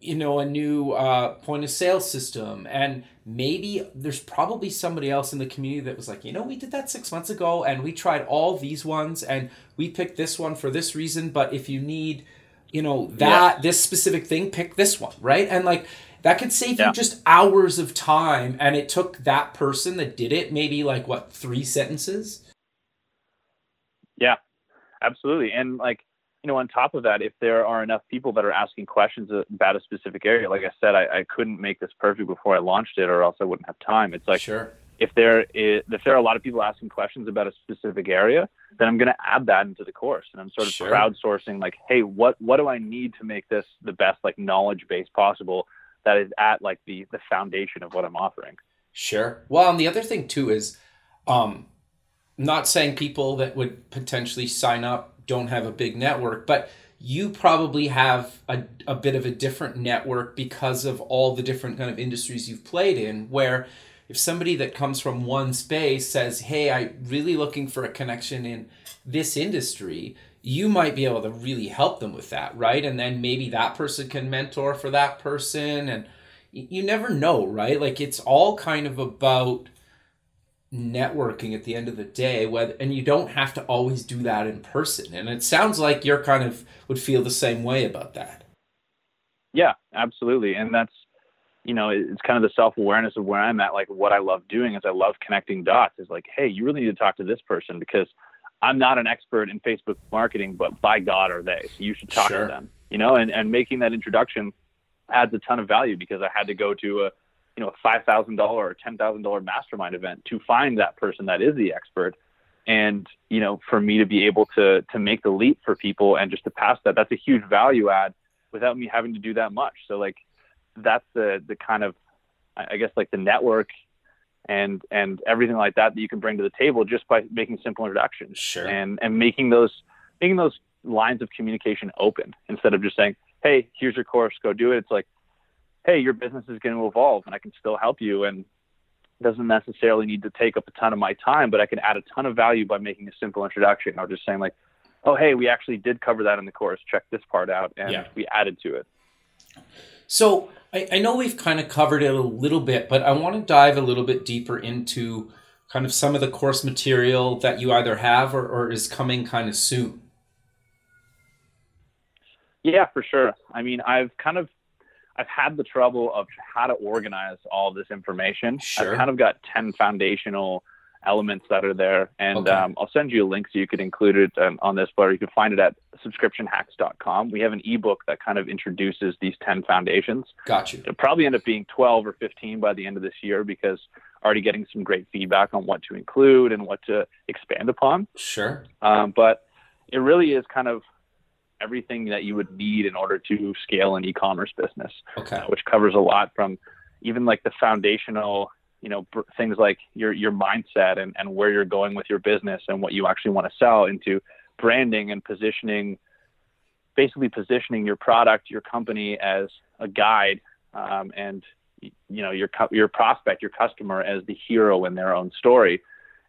you know, a new uh, point of sale system. And maybe there's probably somebody else in the community that was like, you know, we did that six months ago and we tried all these ones and we picked this one for this reason. But if you need, you know, that, this specific thing, pick this one, right? And like, that could save Yeah. you just hours of time. And it took that person that did it maybe like, what, three sentences? Yeah, absolutely. And like, you know, on top of that, if there are enough people that are asking questions about a specific area, like I said, I, I couldn't make this perfect before I launched it, or else I wouldn't have time. It's like sure. if there is, if there are a lot of people asking questions about a specific area, then I'm going to add that into the course, and I'm sort of Sure. crowdsourcing. Like, hey, what what do I need to make this the best like knowledge base possible? That is at like the the foundation of what I'm offering. Sure. Well, and the other thing too is, um, not saying people that would potentially sign up don't have a big network, but you probably have a, a bit of a different network because of all the different kind of industries you've played in where if somebody that comes from one space says hey i'm really looking for a connection in this industry you might be able to really help them with that right? And then maybe that person can mentor for that person and you never know right? Like it's all kind of about networking at the end of the day whether and you don't have to always do that in person and it sounds like you're kind of would feel the same way about that. Yeah absolutely and that's you know it's kind of the self-awareness of where i'm at like what i love doing is i love connecting dots is like hey you really need to talk to this person because i'm not an expert in facebook marketing but by god are they. So you should talk sure. to them you know and, and making that introduction adds a ton of value because i had to go to a you know a five thousand dollar or ten thousand dollar mastermind event to find that person that is the expert. And you know for me to be able to to make the leap for people and just to pass that that's a huge value add without me having to do that much. So like that's the the kind of i guess like the network and and everything like that that you can bring to the table just by making simple introductions sure. and and making those making those lines of communication open instead of just saying hey here's your course go do it it's like hey, your business is going to evolve and I can still help you. And doesn't necessarily need to take up a ton of my time, but I can add a ton of value by making a simple introduction or just saying like, oh, hey, we actually did cover that in the course. Check this part out. And yeah. we added to it. So I, I know we've kind of covered it a little bit, but I want to dive a little bit deeper into kind of some of the course material that you either have or, or is coming kind of soon. Yeah, for sure. I mean, I've kind of I've had the trouble of how to organize all this information. Sure. I've kind of got 10 foundational elements that are there. And okay. um, I'll send you a link so you could include it um, on this, but you can find it at subscriptionhacks.com. We have an ebook that kind of introduces these 10 foundations. Got you. It'll probably end up being 12 or 15 by the end of this year because already getting some great feedback on what to include and what to expand upon. Sure. Um, but it really is kind of everything that you would need in order to scale an e-commerce business. Okay. Uh, which covers a lot from even like the foundational, you know, things like your your mindset and and where you're going with your business and what you actually want to sell into branding and positioning basically positioning your product, your company as a guide um, and you know your your prospect, your customer as the hero in their own story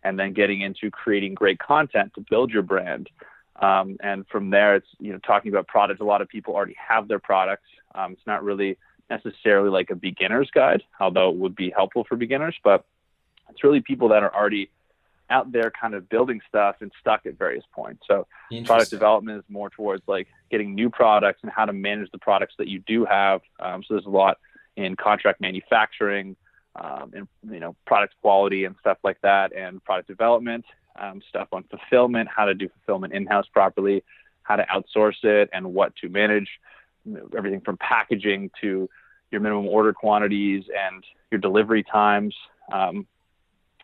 and then getting into creating great content to build your brand um, and from there, it's you know talking about products. A lot of people already have their products. Um, it's not really necessarily like a beginner's guide, although it would be helpful for beginners. But it's really people that are already out there, kind of building stuff and stuck at various points. So product development is more towards like getting new products and how to manage the products that you do have. Um, so there's a lot in contract manufacturing, um, and you know product quality and stuff like that, and product development um, stuff on fulfillment, how to do fulfillment in house properly, how to outsource it, and what to manage. Everything from packaging to your minimum order quantities and your delivery times. Um,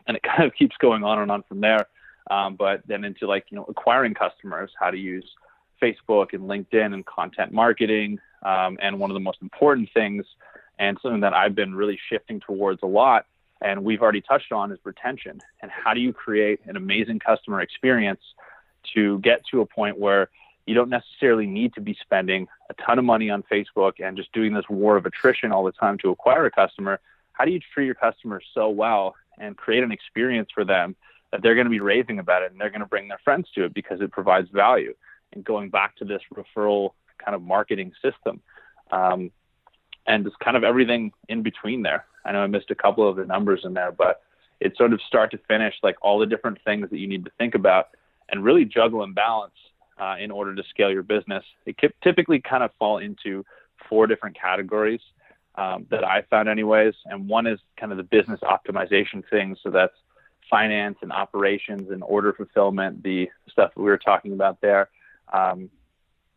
and it kind of keeps going on and on from there. Um, but then into like, you know, acquiring customers, how to use Facebook and LinkedIn and content marketing. Um, and one of the most important things, and something that I've been really shifting towards a lot, and we've already touched on is retention and how do you create an amazing customer experience to get to a point where you don't necessarily need to be spending a ton of money on Facebook and just doing this war of attrition all the time to acquire a customer. How do you treat your customers so well and create an experience for them that they're going to be raving about it and they're going to bring their friends to it because it provides value? And going back to this referral kind of marketing system, um, and just kind of everything in between there. I know I missed a couple of the numbers in there, but it's sort of start to finish, like all the different things that you need to think about and really juggle and balance uh, in order to scale your business. It typically kind of fall into four different categories um, that I found, anyways. And one is kind of the business optimization things. So that's finance and operations and order fulfillment, the stuff that we were talking about there. Um,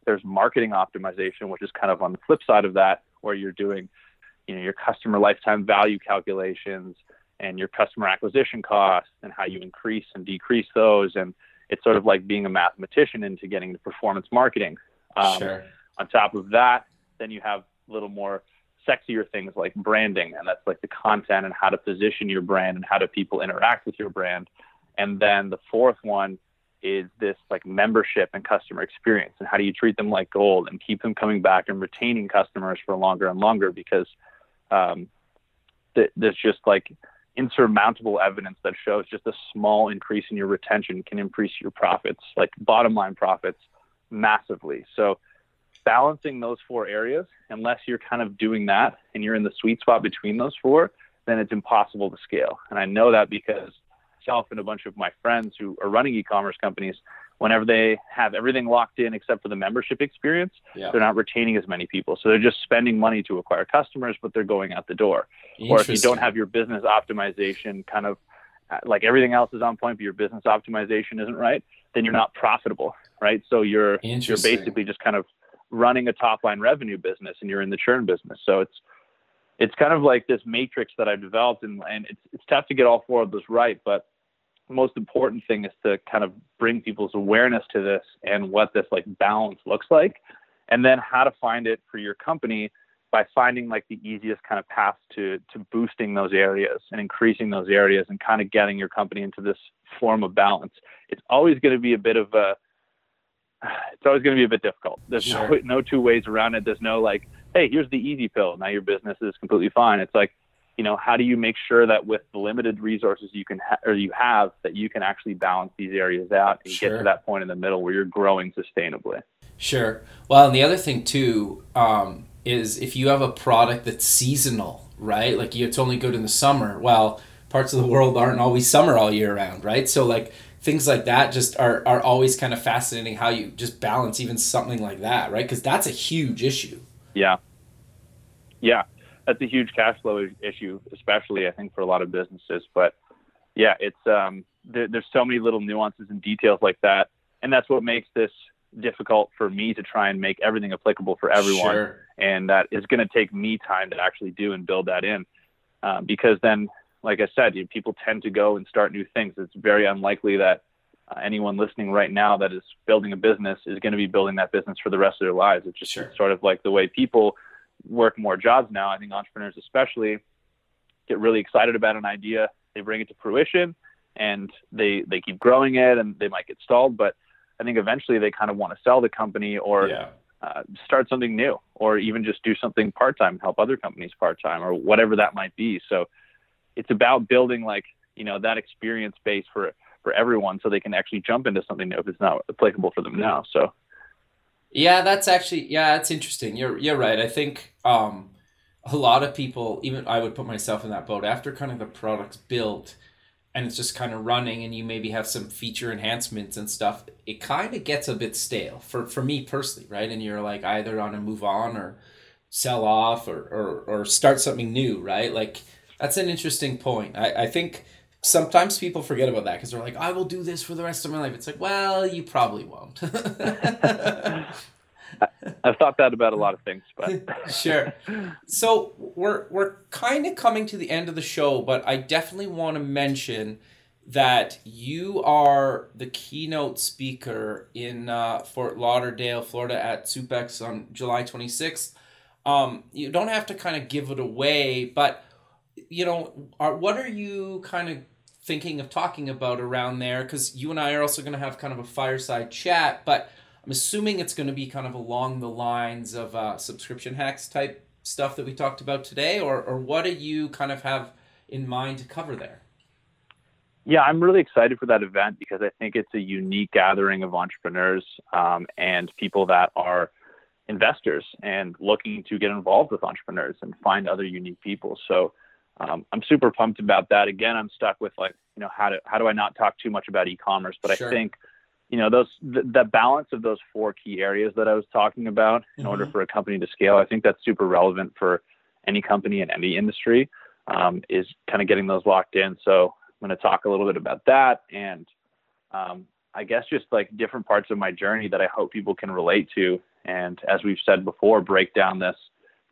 there's marketing optimization, which is kind of on the flip side of that, where you're doing you know your customer lifetime value calculations and your customer acquisition costs and how you increase and decrease those and it's sort of like being a mathematician into getting the performance marketing um, sure. on top of that then you have a little more sexier things like branding, and that's like the content and how to position your brand and how do people interact with your brand. And then the fourth one is this like membership and customer experience and how do you treat them like gold and keep them coming back and retaining customers for longer and longer because um, th- there's just like insurmountable evidence that shows just a small increase in your retention can increase your profits, like bottom line profits, massively. So balancing those four areas, unless you're kind of doing that and you're in the sweet spot between those four, then it's impossible to scale. And I know that because myself and a bunch of my friends who are running e-commerce companies, whenever they have everything locked in except for the membership experience, yeah. they're not retaining as many people. So they're just spending money to acquire customers, but they're going out the door. Or if you don't have your business optimization kind of uh, like everything else is on point, but your business optimization isn't right, then you're not profitable, right? So you're you're basically just kind of running a top line revenue business and you're in the churn business. So it's it's kind of like this matrix that I've developed and, and it's it's tough to get all four of those right, but most important thing is to kind of bring people's awareness to this and what this like balance looks like and then how to find it for your company by finding like the easiest kind of path to to boosting those areas and increasing those areas and kind of getting your company into this form of balance. It's always going to be a bit of a it's always going to be a bit difficult. There's sure. no, no two ways around it. There's no like, hey, here's the easy pill. Now your business is completely fine. It's like, you know, how do you make sure that with the limited resources you can ha- or you have that you can actually balance these areas out and sure. get to that point in the middle where you're growing sustainably. Sure. Well, and the other thing too um, is if you have a product that's seasonal, right? Like it's only good in the summer. Well, parts of the world aren't always summer all year round, right? So like things like that just are, are always kind of fascinating how you just balance even something like that, right? Because that's a huge issue. Yeah. Yeah that's a huge cash flow issue, especially I think for a lot of businesses. But yeah, it's um, there, there's so many little nuances and details like that, and that's what makes this difficult for me to try and make everything applicable for everyone. Sure. And that is going to take me time to actually do and build that in, uh, because then, like I said, you know, people tend to go and start new things. It's very unlikely that uh, anyone listening right now that is building a business is going to be building that business for the rest of their lives. It's just sure. sort of like the way people work more jobs now. I think entrepreneurs, especially, get really excited about an idea. They bring it to fruition, and they they keep growing it, and they might get stalled. But I think eventually they kind of want to sell the company or yeah. uh, start something new, or even just do something part time, help other companies part time, or whatever that might be. So it's about building like you know that experience base for for everyone, so they can actually jump into something new if it's not applicable for them now. So yeah, that's actually yeah, that's interesting. You're you're right. I think um, a lot of people, even I would put myself in that boat after kind of the product's built and it's just kind of running and you maybe have some feature enhancements and stuff, it kind of gets a bit stale for for me personally, right? And you're like either on a move on or sell off or or, or start something new, right? Like that's an interesting point. I, I think sometimes people forget about that because they're like, I will do this for the rest of my life. It's like, well, you probably won't. I've thought that about a lot of things, but sure. So we're we're kind of coming to the end of the show, but I definitely want to mention that you are the keynote speaker in uh, Fort Lauderdale, Florida, at SUPX on July 26th. Um, you don't have to kind of give it away, but you know, are, what are you kind of thinking of talking about around there? Because you and I are also going to have kind of a fireside chat, but I'm assuming it's going to be kind of along the lines of uh, subscription hacks type stuff that we talked about today, or or what do you kind of have in mind to cover there? Yeah, I'm really excited for that event because I think it's a unique gathering of entrepreneurs um, and people that are investors and looking to get involved with entrepreneurs and find other unique people. So um, I'm super pumped about that. Again, I'm stuck with like, you know, how do how do I not talk too much about e-commerce? But sure. I think, you know, those the, the, balance of those four key areas that I was talking about in mm-hmm. order for a company to scale, I think that's super relevant for any company in any industry. Um, is kind of getting those locked in. So I'm going to talk a little bit about that and um, I guess just like different parts of my journey that I hope people can relate to. And as we've said before, break down this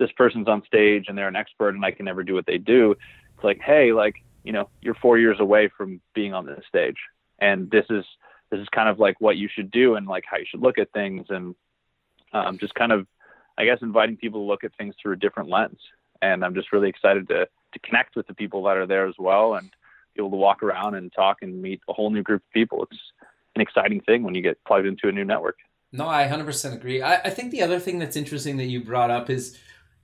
this person's on stage and they're an expert and I can never do what they do. It's like, hey, like, you know, you're four years away from being on this stage. And this is this is kind of like what you should do and like how you should look at things and um, just kind of I guess inviting people to look at things through a different lens and I'm just really excited to to connect with the people that are there as well and be able to walk around and talk and meet a whole new group of people. It's an exciting thing when you get plugged into a new network. No, I 100% agree. I, I think the other thing that's interesting that you brought up is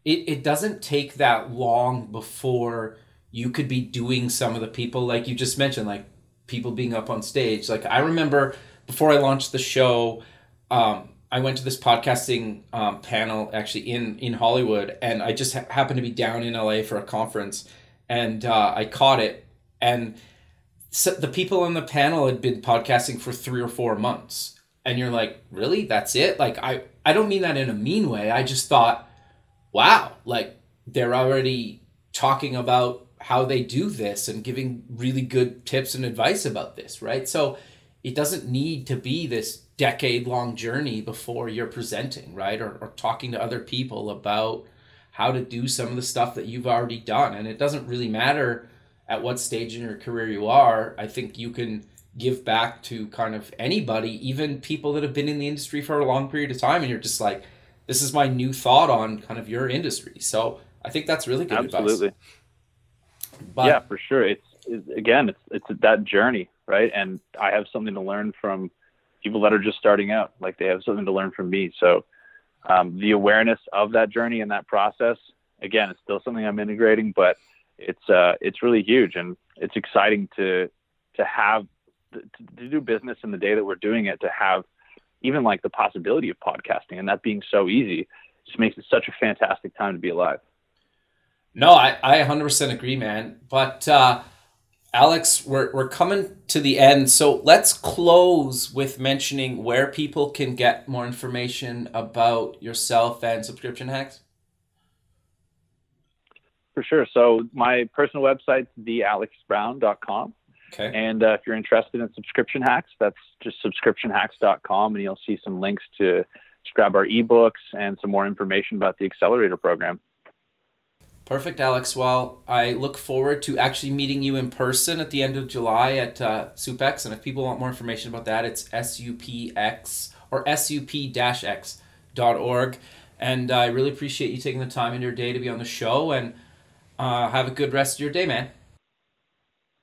it, it doesn't take that long before you could be doing some of the people like you just mentioned, like people being up on stage. Like I remember before I launched the show, um, I went to this podcasting um, panel actually in in Hollywood, and I just ha- happened to be down in LA for a conference, and uh, I caught it, and so the people on the panel had been podcasting for three or four months, and you're like, really, that's it? Like I I don't mean that in a mean way. I just thought, wow, like they're already talking about how they do this and giving really good tips and advice about this, right? So it doesn't need to be this decade long journey before you're presenting, right? Or, or talking to other people about how to do some of the stuff that you've already done. And it doesn't really matter at what stage in your career you are. I think you can give back to kind of anybody, even people that have been in the industry for a long period of time. And you're just like, this is my new thought on kind of your industry. So I think that's really good Absolutely. advice. But, yeah, for sure. It's, it's again, it's it's that journey, right? And I have something to learn from people that are just starting out. Like they have something to learn from me. So um, the awareness of that journey and that process, again, it's still something I'm integrating, but it's uh, it's really huge and it's exciting to to have to, to do business in the day that we're doing it to have even like the possibility of podcasting and that being so easy just makes it such a fantastic time to be alive. No, I, I 100% agree, man. But uh, Alex, we're, we're coming to the end. So let's close with mentioning where people can get more information about yourself and subscription hacks. For sure. So my personal website's thealexbrown.com. Okay. And uh, if you're interested in subscription hacks, that's just subscriptionhacks.com, and you'll see some links to, to grab our ebooks and some more information about the accelerator program. Perfect, Alex. Well, I look forward to actually meeting you in person at the end of July at uh, SUPX. And if people want more information about that, it's SUPX or SUP-X.org. And I really appreciate you taking the time in your day to be on the show. And uh, have a good rest of your day, man.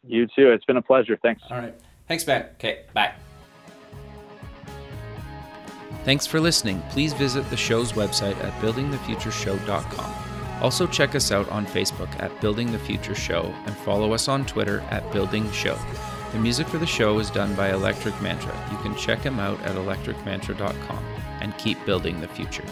You too. It's been a pleasure. Thanks. All right. Thanks, man. Okay, bye. Thanks for listening. Please visit the show's website at buildingthefutureshow.com. Also, check us out on Facebook at Building the Future Show and follow us on Twitter at Building Show. The music for the show is done by Electric Mantra. You can check him out at electricmantra.com and keep building the future.